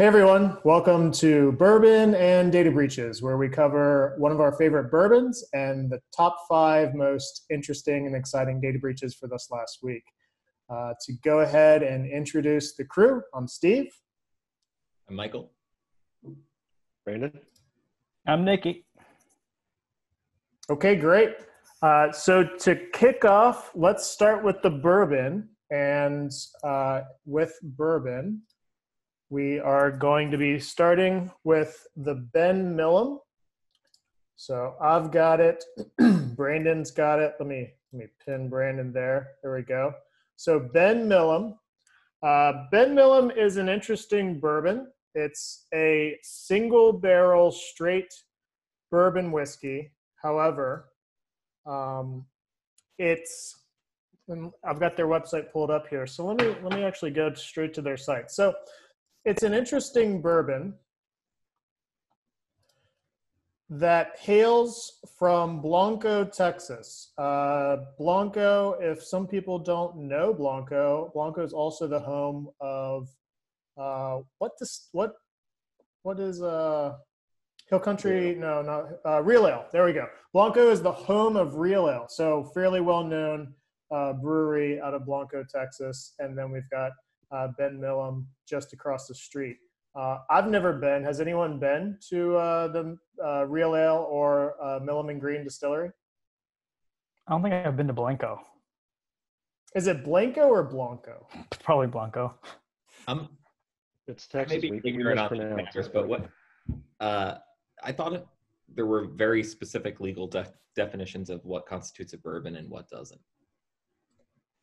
Hey everyone, welcome to Bourbon and Data Breaches, where we cover one of our favorite bourbons and the top five most interesting and exciting data breaches for this last week. Uh, to go ahead and introduce the crew, I'm Steve. I'm Michael. Brandon. I'm Nikki. Okay, great. Uh, so to kick off, let's start with the bourbon. And uh, with bourbon, we are going to be starting with the Ben Milam. So I've got it. Brandon's got it. Let me let me pin Brandon there. There we go. So Ben Milam. Uh, ben Milam is an interesting bourbon. It's a single barrel straight bourbon whiskey. However, um, it's I've got their website pulled up here. So let me let me actually go straight to their site. So it's an interesting bourbon that hails from Blanco, Texas. Uh, Blanco, if some people don't know Blanco, Blanco is also the home of uh, what this what what is uh Hill Country? No, not uh, Real Ale. There we go. Blanco is the home of Real Ale, so fairly well known uh, brewery out of Blanco, Texas. And then we've got uh, Ben Milam just across the street. Uh, I've never been. Has anyone been to uh, the uh, Real Ale or uh, Milam and Greene Distillery? I don't think I've been to Blanco. Is it Blanco or Blanco? Probably Blanco. I'm It's Texas. maybe we, we ignorant on matters, but what? Uh, I thought it, there were very specific legal de- definitions of what constitutes a bourbon and what doesn't.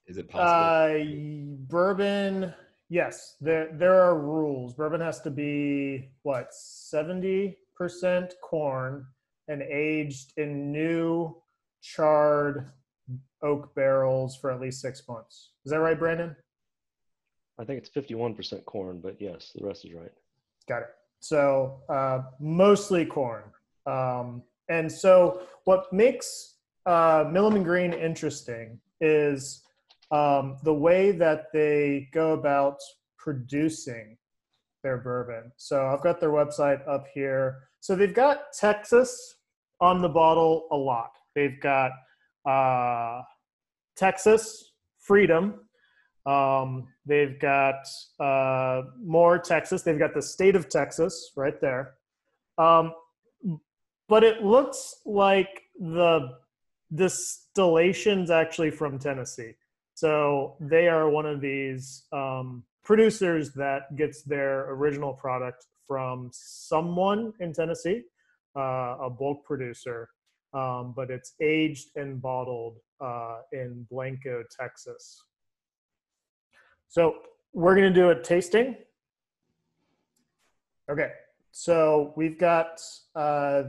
Is it possible? Uh, bourbon, yes, there there are rules. Bourbon has to be what seventy percent corn and aged in new charred oak barrels for at least six months. Is that right, Brandon? I think it's 51% corn, but yes, the rest is right. Got it. So uh, mostly corn. Um, and so what makes uh, Milam and Greene interesting is um, the way that they go about producing their bourbon. So I've got their website up here. So they've got Texas on the bottle a lot. They've got uh, Texas Freedom. Um, they've got uh, more Texas. They've got the state of Texas right there. Um, but it looks like the distillation's actually from Tennessee. So they are one of these um, producers that gets their original product from someone in Tennessee, uh, a bulk producer, um, but it's aged and bottled uh, in Blanco, Texas. So we're going to do a tasting. Okay, so we've got uh,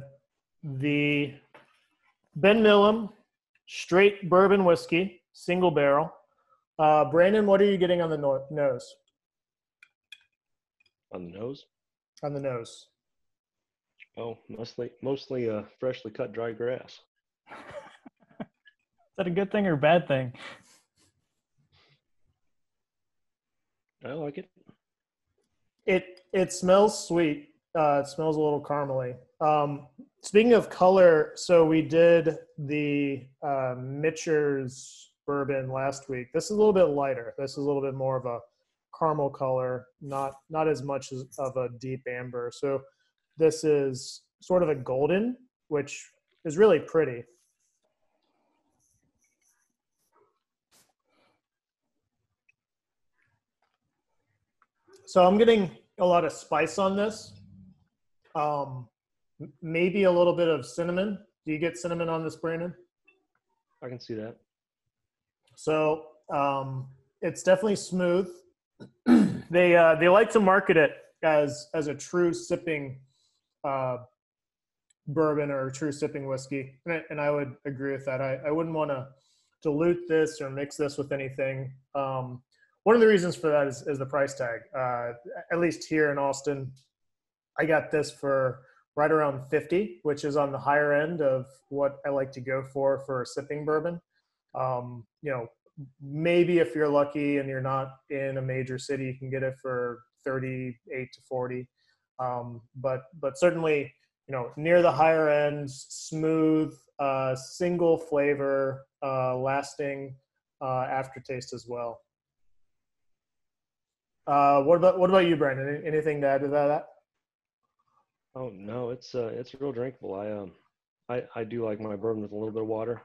the Ben Milam straight bourbon whiskey, single barrel. Uh, Brandon, what are you getting on the no- nose? On the nose. On the nose. Oh, mostly mostly uh, freshly cut dry grass. Is that a good thing or a bad thing? I like it. It it smells sweet. Uh, it smells a little caramely. Um, speaking of color, so we did the uh, Michter's bourbon last week. This is a little bit lighter. This is a little bit more of a caramel color, not not as much as of a deep amber. So this is sort of a golden, which is really pretty. So I'm getting a lot of spice on this. Um, maybe a little bit of cinnamon. Do you get cinnamon on this, Brandon? I can see that. So um, it's definitely smooth. they uh, they like to market it as as a true sipping uh, bourbon or true sipping whiskey, and I, and I would agree with that. I, I wouldn't want to dilute this or mix this with anything. Um, one of the reasons for that is, is the price tag. Uh, at least here in Austin, I got this for right around 50, which is on the higher end of what I like to go for for a sipping bourbon. Um, you know, maybe if you're lucky and you're not in a major city, you can get it for 38 to 40. Um, but but certainly, you know, near the higher ends, smooth, uh, single flavor, uh, lasting uh, aftertaste as well. Uh, what about what about you, Brandon? Anything to add to that? Oh no, it's uh, it's real drinkable. I um, I I do like my bourbon with a little bit of water.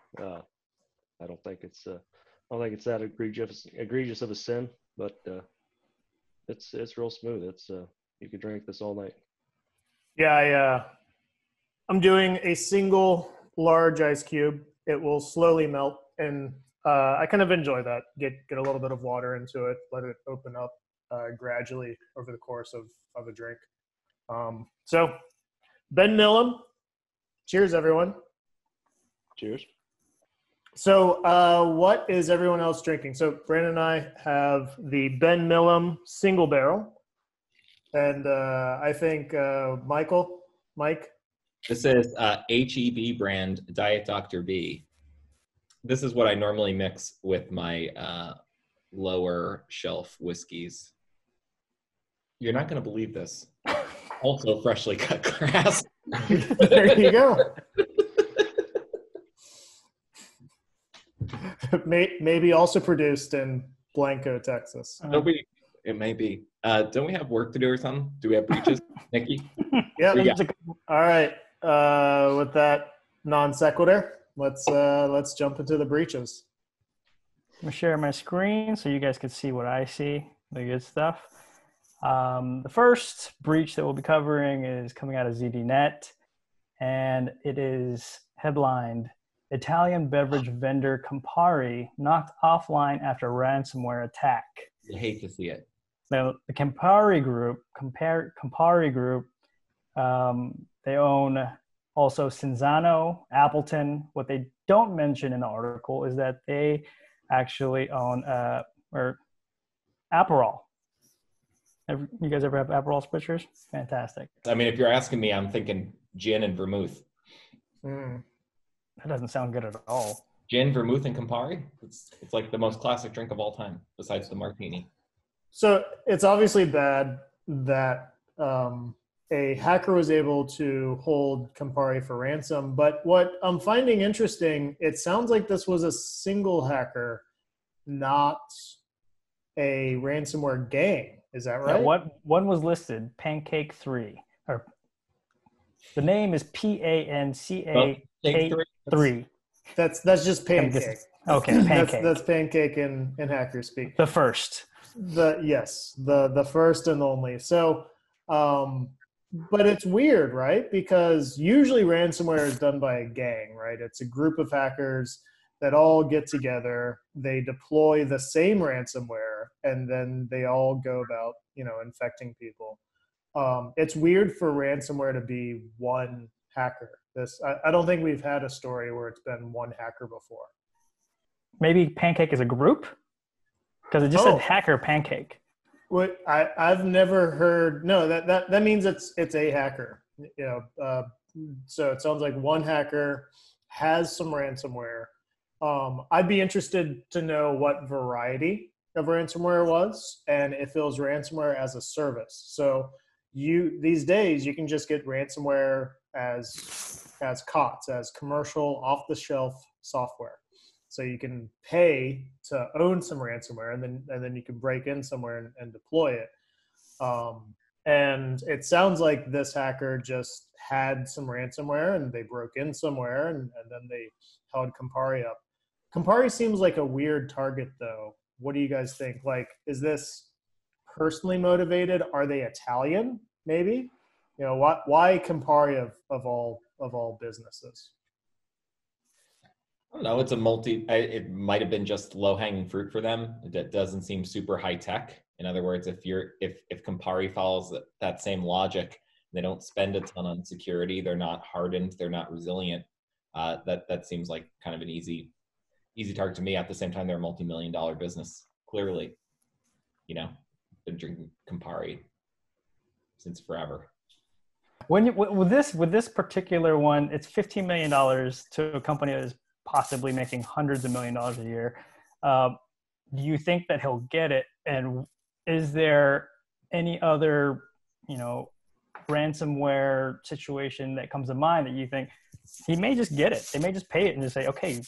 I don't think it's uh, I don't think it's that egregious egregious of a sin, but uh, it's it's real smooth. It's uh, you could drink this all night. Yeah, I, uh, I'm doing a single large ice cube. It will slowly melt, and uh, I kind of enjoy that. Get get a little bit of water into it, let it open up uh, gradually over the course of of a drink. Um, so, Ben Milam, cheers, everyone. Cheers. So, uh, what is everyone else drinking? So, Brandon and I have the Ben Milam single barrel, and uh, I think uh, Michael, Mike, This is uh, HEB brand Diet Dr. B. This is what I normally mix with my uh, lower shelf whiskeys. You're not going to believe this. Also, freshly cut grass. there you go. maybe also produced in Blanco, Texas. Uh, Don't we? It may be. Uh, don't we have work to do or something? Do we have breaches, Nikki? Yeah. Yeah. All right. Uh, with that non sequitur, let's uh, let's jump into the breaches. I'm gonna share my screen so you guys can see what I see, the good stuff. Um, the first breach that we'll be covering is coming out of ZDNet, and it is headlined Italian beverage vendor Campari knocked offline after ransomware attack. You hate to see it. Now, the Campari Group, Compar- Campari Group, um, they own also Cinzano, Appleton. What they don't mention in the article is that they actually own uh, or Aperol. Ever, you guys ever have Aperol spritzers? Fantastic. I mean, if you're asking me, I'm thinking gin and vermouth. Mm. That doesn't sound good at all. Gin, vermouth, and Campari. It's it's like the most classic drink of all time, besides the martini. So it's obviously bad that um, a hacker was able to hold Campari for ransom. But what I'm finding interesting, it sounds like this was a single hacker, not a ransomware gang. Is that Yeah, right? what one was listed? Pancake Three, or the name is P A N C Well, A Take K three. That's that's just pancake. guessing- Okay, That's, pancake. that's pancake in in hacker speak. the first. The yes, the the first and only. So, um, but it's weird, right? Because usually ransomware is done by a gang, right? It's a group of hackers that all get together. They deploy the same ransomware, and then they all go about, you know, infecting people. Um, it's weird for ransomware to be one hacker. This I, I don't think we've had a story where it's been one hacker before. Maybe Pancake is a group because it just Oh. said hacker Pancake. What I I've never heard. No, that that that means it's it's a hacker. You know, uh, so it sounds like one hacker has some ransomware. Um, I'd be interested to know what variety of ransomware was, and if it was ransomware as a service. So you these days you can just get ransomware as as COTS, as commercial off the shelf software. So you can pay to own some ransomware, and then and then you can break in somewhere and, and deploy it. Um, and it sounds like this hacker just had some ransomware, and they broke in somewhere, and, and then they held Campari up. Campari seems like a weird target, though. What do you guys think? Like, is this personally motivated? Are they Italian? Maybe. You know, why why Campari of of all of all businesses? I don't know. It's a multi. It might have been just low hanging fruit for them. That doesn't seem super high tech. In other words, if you're if if Campari follows that, that same logic, they don't spend a ton on security. They're not hardened. They're not resilient. Uh, that that seems like kind of an easy easy target to me. At the same time, they're a multi million dollar business. Clearly, you know, been drinking Campari since forever. When you, with this with this particular one, it's fifteen million dollars to a company that is possibly making hundreds of million dollars a year. Uh, do you think that he'll get it? And is there any other, you know, ransomware situation that comes to mind that you think he may just get it? They may just pay it and just say, okay,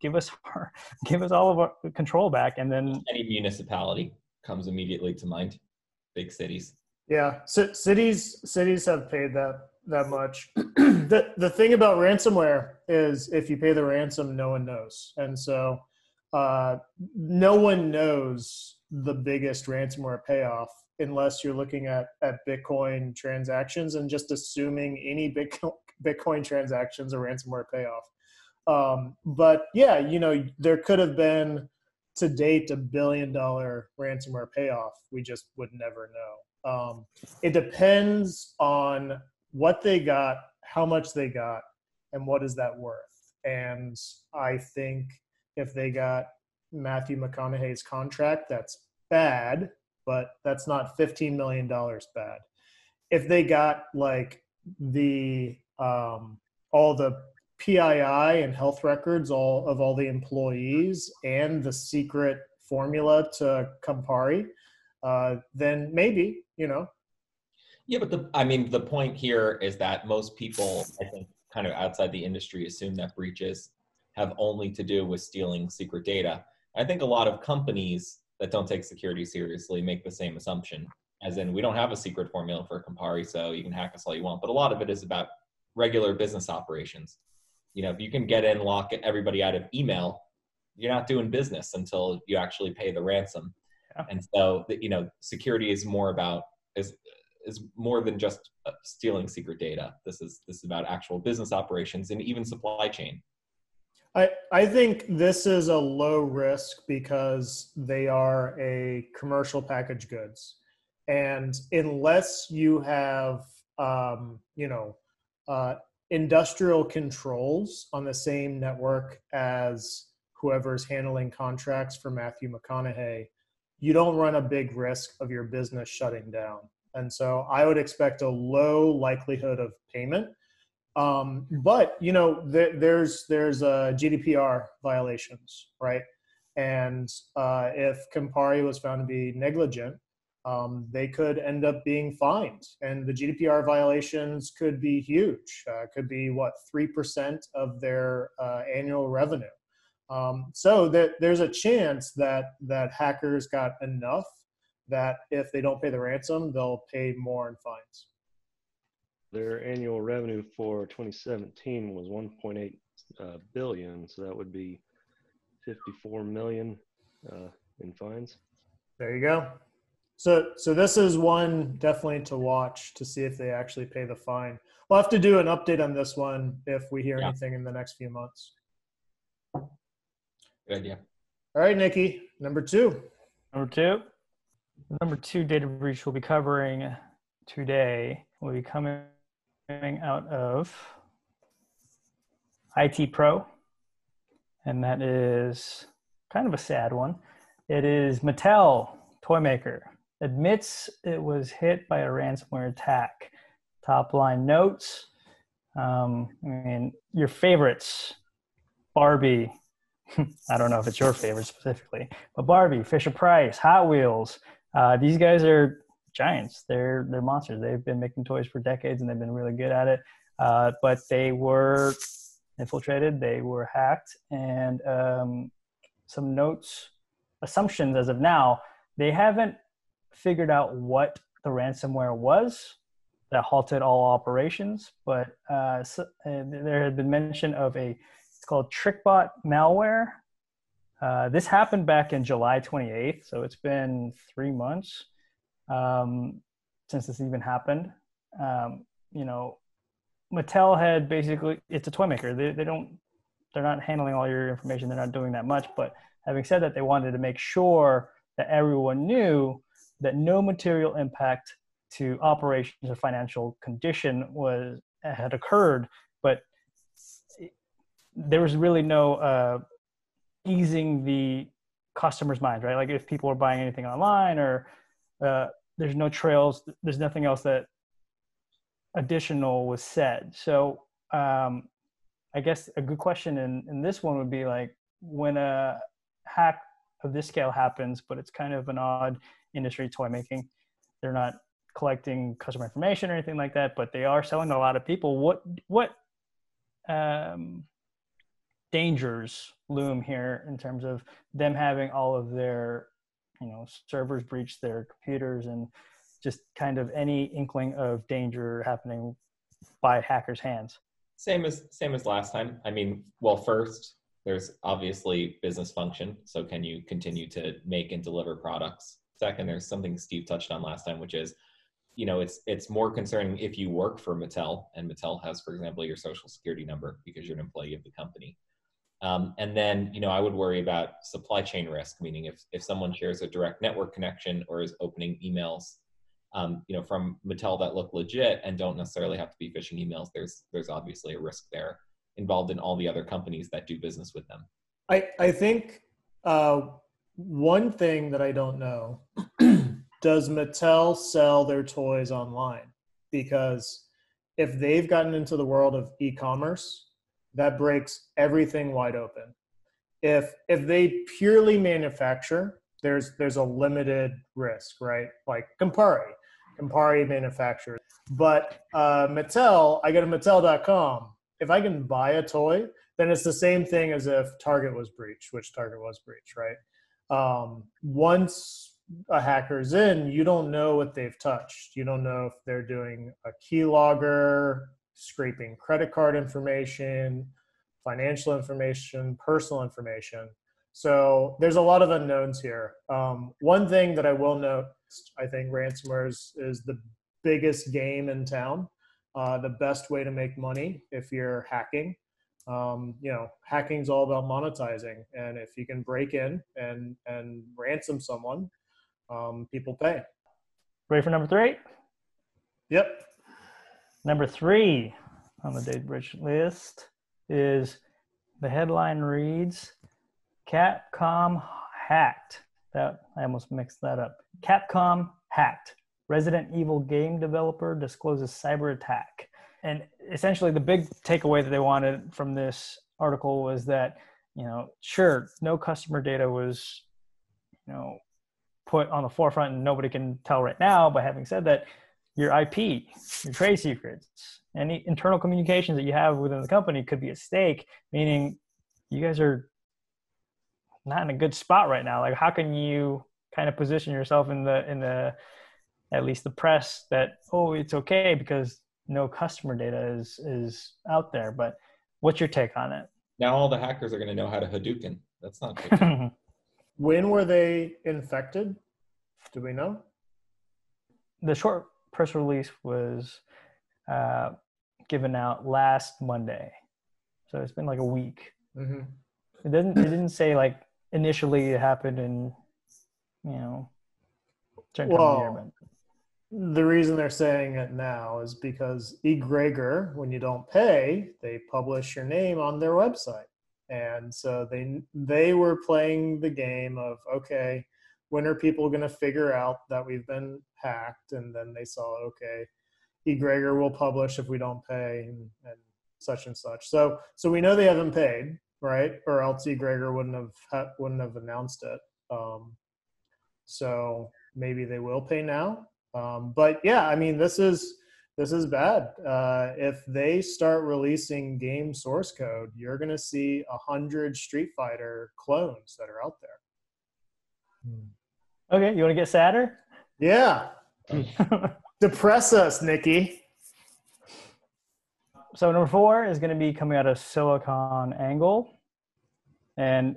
give us our, give us all of our control back, and then Any municipality comes immediately to mind. Big cities. Yeah, C- cities cities have paid that that much. the the thing about ransomware is if you pay the ransom, no one knows, and so uh, no one knows the biggest ransomware payoff unless you're looking at at Bitcoin transactions and just assuming any Bitcoin Bitcoin transactions a ransomware payoff. Um, but yeah, you know, there could have been to date a billion dollar ransomware payoff. We just would never know. Um, it depends on what they got, how much they got, and what is that worth. And I think if they got Matthew McConaughey's contract, that's bad, but that's not $15 million bad. If they got like the um, all the PII and health records all of all the employees and the secret formula to Campari, uh, then maybe you know. Yeah, but the I mean the point here is that most people, I think, kind of outside the industry assume that breaches have only to do with stealing secret data. I think a lot of companies that don't take security seriously make the same assumption, as in we don't have a secret formula for Campari, so you can hack us all you want. But a lot of it is about regular business operations you know if you can get in lock everybody out of email you're not doing business until you actually pay the ransom yeah. and so you know security is more about is is more than just uh, stealing secret data. This is this is about actual business operations and even supply chain. I, I think this is a low risk because they are a commercial package goods. And unless you have um, you know uh, industrial controls on the same network as whoever's handling contracts for Matthew McConaughey, you don't run a big risk of your business shutting down. And so I would expect a low likelihood of payment. Um, but you know, there, there's there's uh, GDPR violations, right? And uh, if Campari was found to be negligent, um, they could end up being fined. And the GDPR violations could be huge, uh, could be what, 3% of their uh, annual revenue. Um, so that there's a chance that, that hackers got enough that if they don't pay the ransom, they'll pay more in fines. Their annual revenue for 2017 was 1.8 uh, billion, so that would be 54 million uh, in fines. There you go. So, so this is one definitely to watch to see if they actually pay the fine. We'll have to do an update on this one if we hear yeah. anything in the next few months. Good idea. All right, Nikki, number two. Number two. Number two data breach we'll be covering today will be coming out of IT Pro, and that is kind of a sad one. It is Mattel toy maker admits it was hit by a ransomware attack. Top line notes. Um, I mean, your favorites, Barbie. I don't know if it's your favorite specifically, but Barbie, Fisher Price, Hot Wheels. Uh, these guys are giants. They're they're monsters. They've been making toys for decades and they've been really good at it. Uh, but they were infiltrated. They were hacked, and um, some notes, assumptions as of now. They haven't figured out what the ransomware was that halted all operations, but uh, so, uh, there had been mention of a called TrickBot malware. Uh, this happened back in July 28th, so it's been three months um, since this even happened. Um, you know, Mattel had basically it's a toy maker. They they don't they're not handling all your information. They're not doing that much. But having said that, they wanted to make sure that everyone knew that no material impact to operations or financial condition was had occurred, but there was really no uh, easing the customer's mind, right? Like if people are buying anything online or uh, there's no trails, there's nothing else that additional was said. So um, I guess a good question in, in this one would be like when a hack of this scale happens, but it's kind of an odd industry toy making. they're not collecting customer information or anything like that, but they are selling to a lot of people. What what um, dangers loom here in terms of them having all of their you know servers breach their computers and just kind of any inkling of danger happening by hackers' hands? Same as same as last time. I mean, well, first there's obviously business function. So can you continue to make and deliver products? Second, there's something Steve touched on last time, which is, you know, it's it's more concerning if you work for Mattel and Mattel has, for example, your social security number because you're an employee of the company. Um, and then, you know, I would worry about supply chain risk, meaning if if someone shares a direct network connection or is opening emails um, you know, from Mattel that look legit and don't necessarily have to be phishing emails, there's there's obviously a risk there involved in all the other companies that do business with them. I I think uh, one thing that I don't know does Mattel sell their toys online? Because if they've gotten into the world of e-commerce, that breaks everything wide open. If if they purely manufacture, there's there's a limited risk, right? Like Campari, Campari manufacturer. But uh, Mattel, I go to Mattel.com. If I can buy a toy, then it's the same thing as if Target was breached, which Target was breached, right? Um, once a hacker's in, you don't know what they've touched. You don't know if they're doing a keylogger, scraping credit card information, financial information, personal information. So there's a lot of unknowns here. Um, one thing that I will note, I think ransomware is, is the biggest game in town. Uh, the best way to make money if you're hacking. Um, you know, hacking is all about monetizing, and if you can break in and and ransom someone, um, people pay. Ready for number three? Yep. Number three on the Dave Bridge list is the headline reads Capcom hacked. That I almost mixed that up. Capcom hacked. Resident Evil game developer discloses cyber attack. And essentially, the big takeaway that they wanted from this article was that, you know, sure, no customer data was, you know, put on the forefront, and nobody can tell right now. But having said that, your IP, your trade secrets, any internal communications that you have within the company could be at stake. Meaning, you guys are not in a good spot right now. Like, how can you kind of position yourself in the in the at least the press that oh it's okay because no customer data is is out there. But what's your take on it? Now all the hackers are going to know how to Hadouken. That's not good. when were they infected? Do we know? The short press release was uh, given out last Monday, so it's been like a week. Mm-hmm. It didn't. It didn't say like initially it happened in, you know, certain well, time of year, but. the reason they're saying it now is because egregor, when you don't pay, they publish your name on their website, and so they they were playing the game of okay, when are people going to figure out that we've been hacked? And then they saw okay, egregor will publish if we don't pay, and, and such and such. So so we know they haven't paid right? Or else egregor wouldn't have wouldn't have announced it. Um, so maybe they will pay now. Um, but yeah, I mean, this is this is bad. Uh, if they start releasing game source code, you're going to see a hundred Street Fighter clones that are out there. Okay, you want to get sadder? Yeah. Depress us, Nikki so number four is going to be coming out of Silicon Angle, and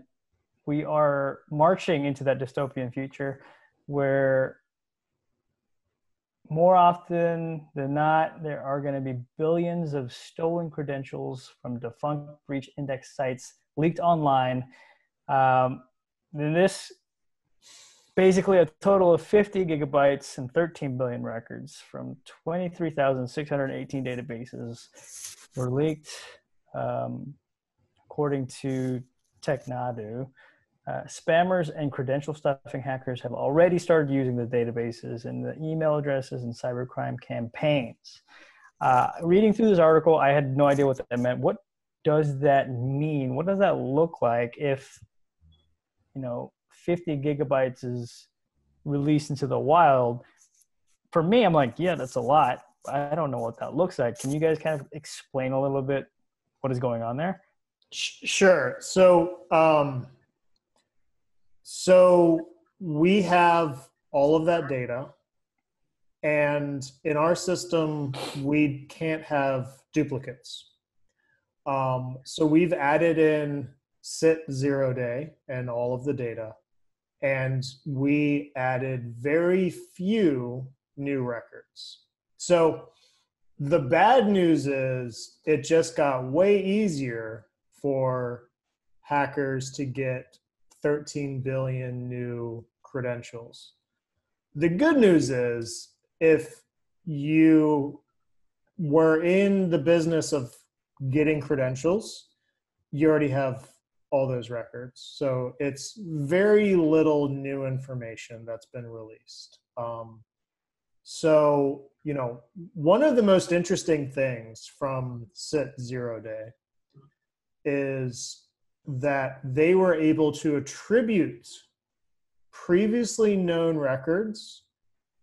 we are marching into that dystopian future where more often than not, there are going to be billions of stolen credentials from defunct breach index sites leaked online. Um, this basically a total of 50 gigabytes and 13 billion records from 23,618 databases were leaked, um, according to Technadu. Uh, spammers and credential stuffing hackers have already started using the databases and the email addresses and cybercrime campaigns. Uh, reading through this article, I had no idea what that meant. What does that mean? What does that look like if, you know, 50 gigabytes is released into the wild, for me, I'm like, yeah, that's a lot. I don't know what that looks like. Can you guys kind of explain a little bit what is going on there? Sure. So, um, so we have all of that data, and in our system, we can't have duplicates. Um, so we've added in Cit0day and all of the data, and we added very few new records. So the bad news is it just got way easier for hackers to get 13 billion new credentials. The good news is if you were in the business of getting credentials, you already have all those records. So it's very little new information that's been released. Um, so, you know, one of the most interesting things from Cit0day is that they were able to attribute previously known records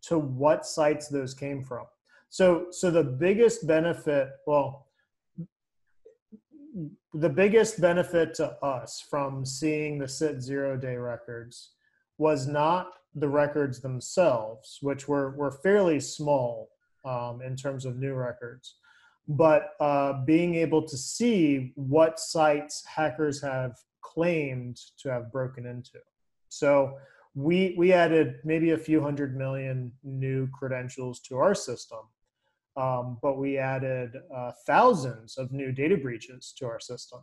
to what sites those came from. So, so the biggest benefit, well, the biggest benefit to us from seeing the Cit0day records was not the records themselves, which were, were fairly small um, in terms of new records, but uh, being able to see what sites hackers have claimed to have broken into. So we we added maybe a few hundred million new credentials to our system, um, but we added uh, thousands of new data breaches to our system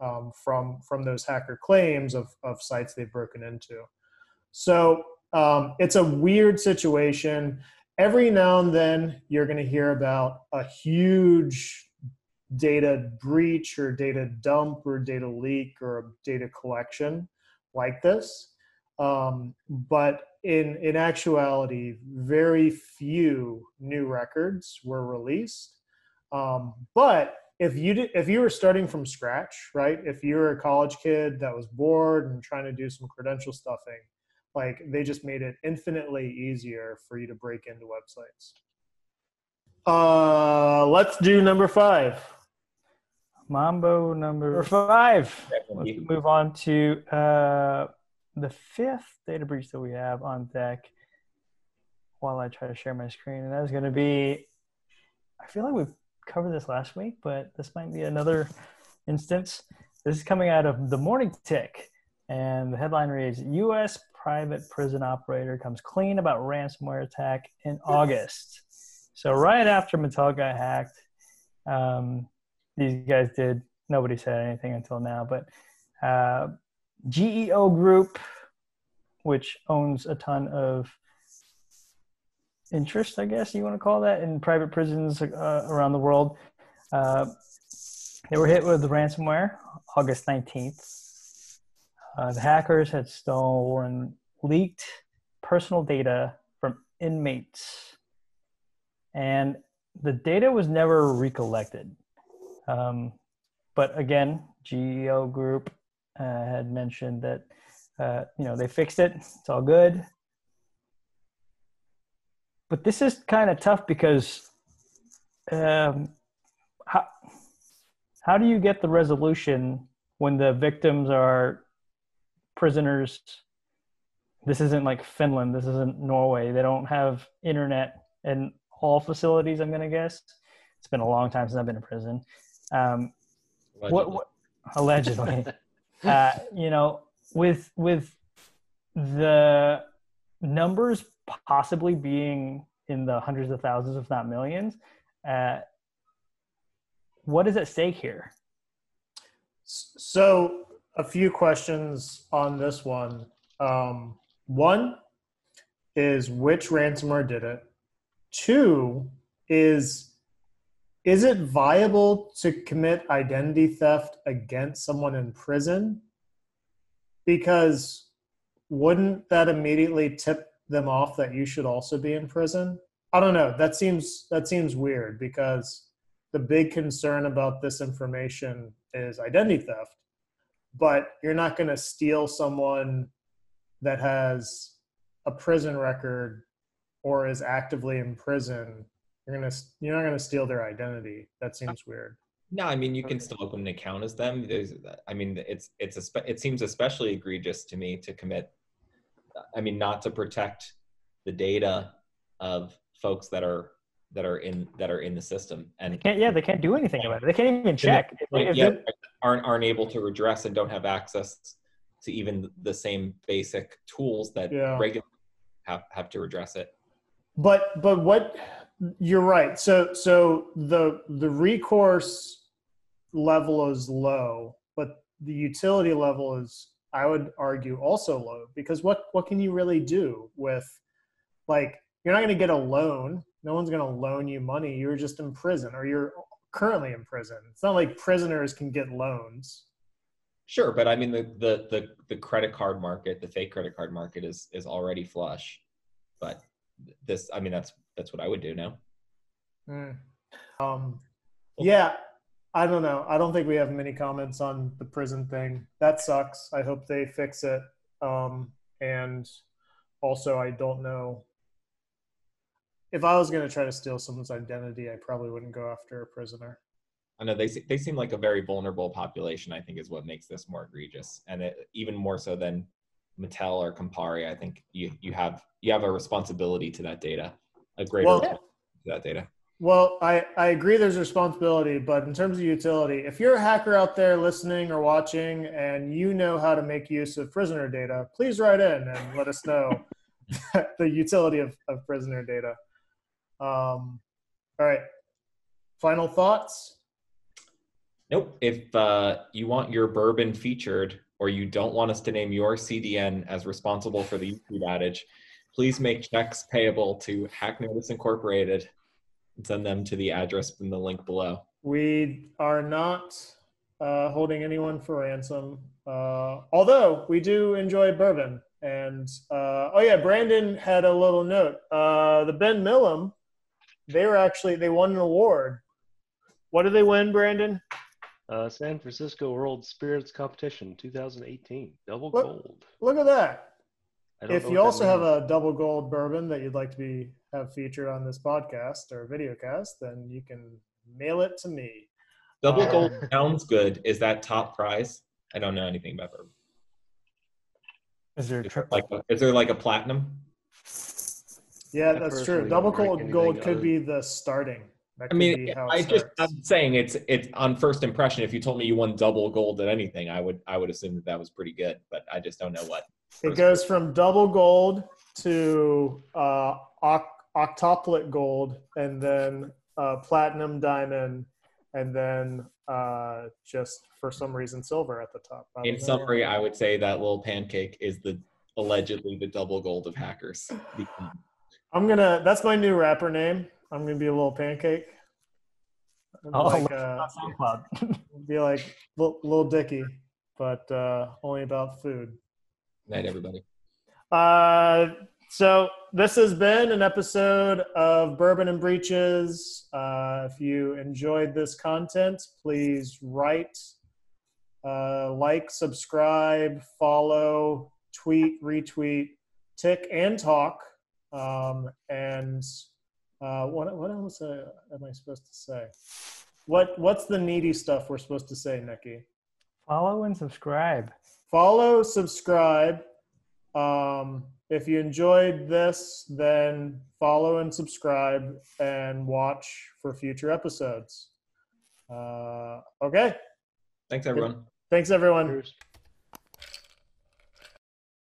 um, from from those hacker claims of of sites they've broken into. So um, it's a weird situation every now and then you're going to hear about a huge data breach or data dump or data leak or data collection like this um, but in in actuality very few new records were released. Um, but if you did, if you were starting from scratch right if you're a college kid that was bored and trying to do some credential stuffing like they just made it infinitely easier for you to break into websites. Uh let's do number five. Mambo number five. Let's move on to uh the fifth data breach that we have on deck while i try to share my screen and that's going to be i feel like we've covered this last week but this might be another instance this is coming out of the morning tick and the headline reads us private prison operator comes clean about ransomware attack in August. So right after Mattel got hacked, um, these guys did. Nobody said anything until now, but uh, GEO Group, which owns a ton of interest, I guess you want to call that, in private prisons uh, around the world. Uh, they were hit with ransomware August 19th. Uh, the hackers had stolen leaked personal data from inmates, and the data was never recollected. Um, but again, GEO Group had mentioned that uh, you know they fixed it; it's all good. But this is kind of tough because um, how how do you get the resolution when the victims are prisoners? This isn't like finland. This isn't norway. They don't have internet in all facilities i'm going to guess. It's been a long time since i've been in prison. Um, allegedly. what, what allegedly uh, you know with with the numbers possibly being in the hundreds of thousands if not millions uh, what is at stake here so a few questions on this one. Um, one is which ransomware did it. Two is is it viable to commit identity theft against someone in prison? Because wouldn't that immediately tip them off that you should also be in prison? I don't know. That seems that seems weird because the big concern about this information is identity theft but you're not going to steal someone that has a prison record or is actively in prison, you're gonna you're not gonna steal their identity. That seems weird. No, I mean you can still open an account as them. There's, I mean, it's it's a spe- it seems especially egregious to me to commit. I mean, not to protect the data of folks that are that are in that are in the system and Can't, yeah, they can't do anything about it. They can't even check. If- if yeah, they- aren't aren't able to redress and don't have access to even the same basic tools that Yeah. regular have have to redress it. But but what you're right. So so the the recourse level is low, but the utility level is I would argue also low because what what can you really do with like you're not going to get a loan. No one's going to loan you money. You're just in prison or you're currently in prison. It's not like prisoners can get loans. Sure, but I mean the the the, the credit card market, the fake credit card market is is already flush. But this, I mean, that's that's what I would do now. Mm. Um, yeah, I don't know. I don't think we have many comments on the prison thing. That sucks. I hope they fix it. Um, and also, I don't know. If I was going to try to steal someone's identity, I probably wouldn't go after a prisoner. I know they they seem like a very vulnerable population. I think is what makes this more egregious, and it, even more so than Mattel or Campari. I think you you have you have a responsibility to that data, a greater Well- that data. Well, I, I agree there's responsibility, but in terms of utility, if you're a hacker out there listening or watching and you know how to make use of prisoner data, please write in and let us know the utility of, of prisoner data. Um, all right. Final thoughts? Nope. If uh, you want your bourbon featured, or you don't want us to name your CDN as responsible for the YouTube outage, please make checks payable to HackNotice Incorporated and send them to the address in the link below. We are not uh, holding anyone for ransom, uh, although we do enjoy bourbon. And uh, oh yeah, Brandon had a little note. Uh, the Ben Milam, they were actually they won an award. What did they win, Brandon? Uh, San Francisco World Spirits Competition 2018, double What? gold. Look at that. I don't If you also have a double gold bourbon that you'd like to be have featured on this podcast or video cast, then you can mail it to me. Double Um, gold sounds good. Is that top prize? I don't know anything about bourbon. Is there Is there triple? like a, is there like a platinum? Yeah, I that's true. Double gold gold could other- be the starting. That I mean, be how it I just starts. I'm saying it's it's on first impression. If you told me you won double gold at anything, I would I would assume that that was pretty good. But I just don't know what. It goes from double gold to uh, octuplet gold, and then uh, platinum diamond, and then uh, just for some reason silver at the top. I In don't know. summary, I would say that little pancake is the allegedly the double gold of hackers. I'm gonna. That's my new rapper name. I'm gonna be a little pancake. I'd Oh, like, uh, SoundCloud. be like Lil, Lil Dicky, but uh, only about food. Night, everybody. Uh, so this has been an episode of Bourbon and Breaches. Uh, if you enjoyed this content, please write, uh, like, subscribe, follow, tweet, retweet, tick, and talk. Um, and uh, what what else uh, am I supposed to say? What what's the needy stuff we're supposed to say, Nikki? Follow and subscribe. Follow, subscribe. Um, if you enjoyed this, then follow and subscribe and watch for future episodes. Uh, okay. Thanks, everyone. Thanks, everyone. Cheers.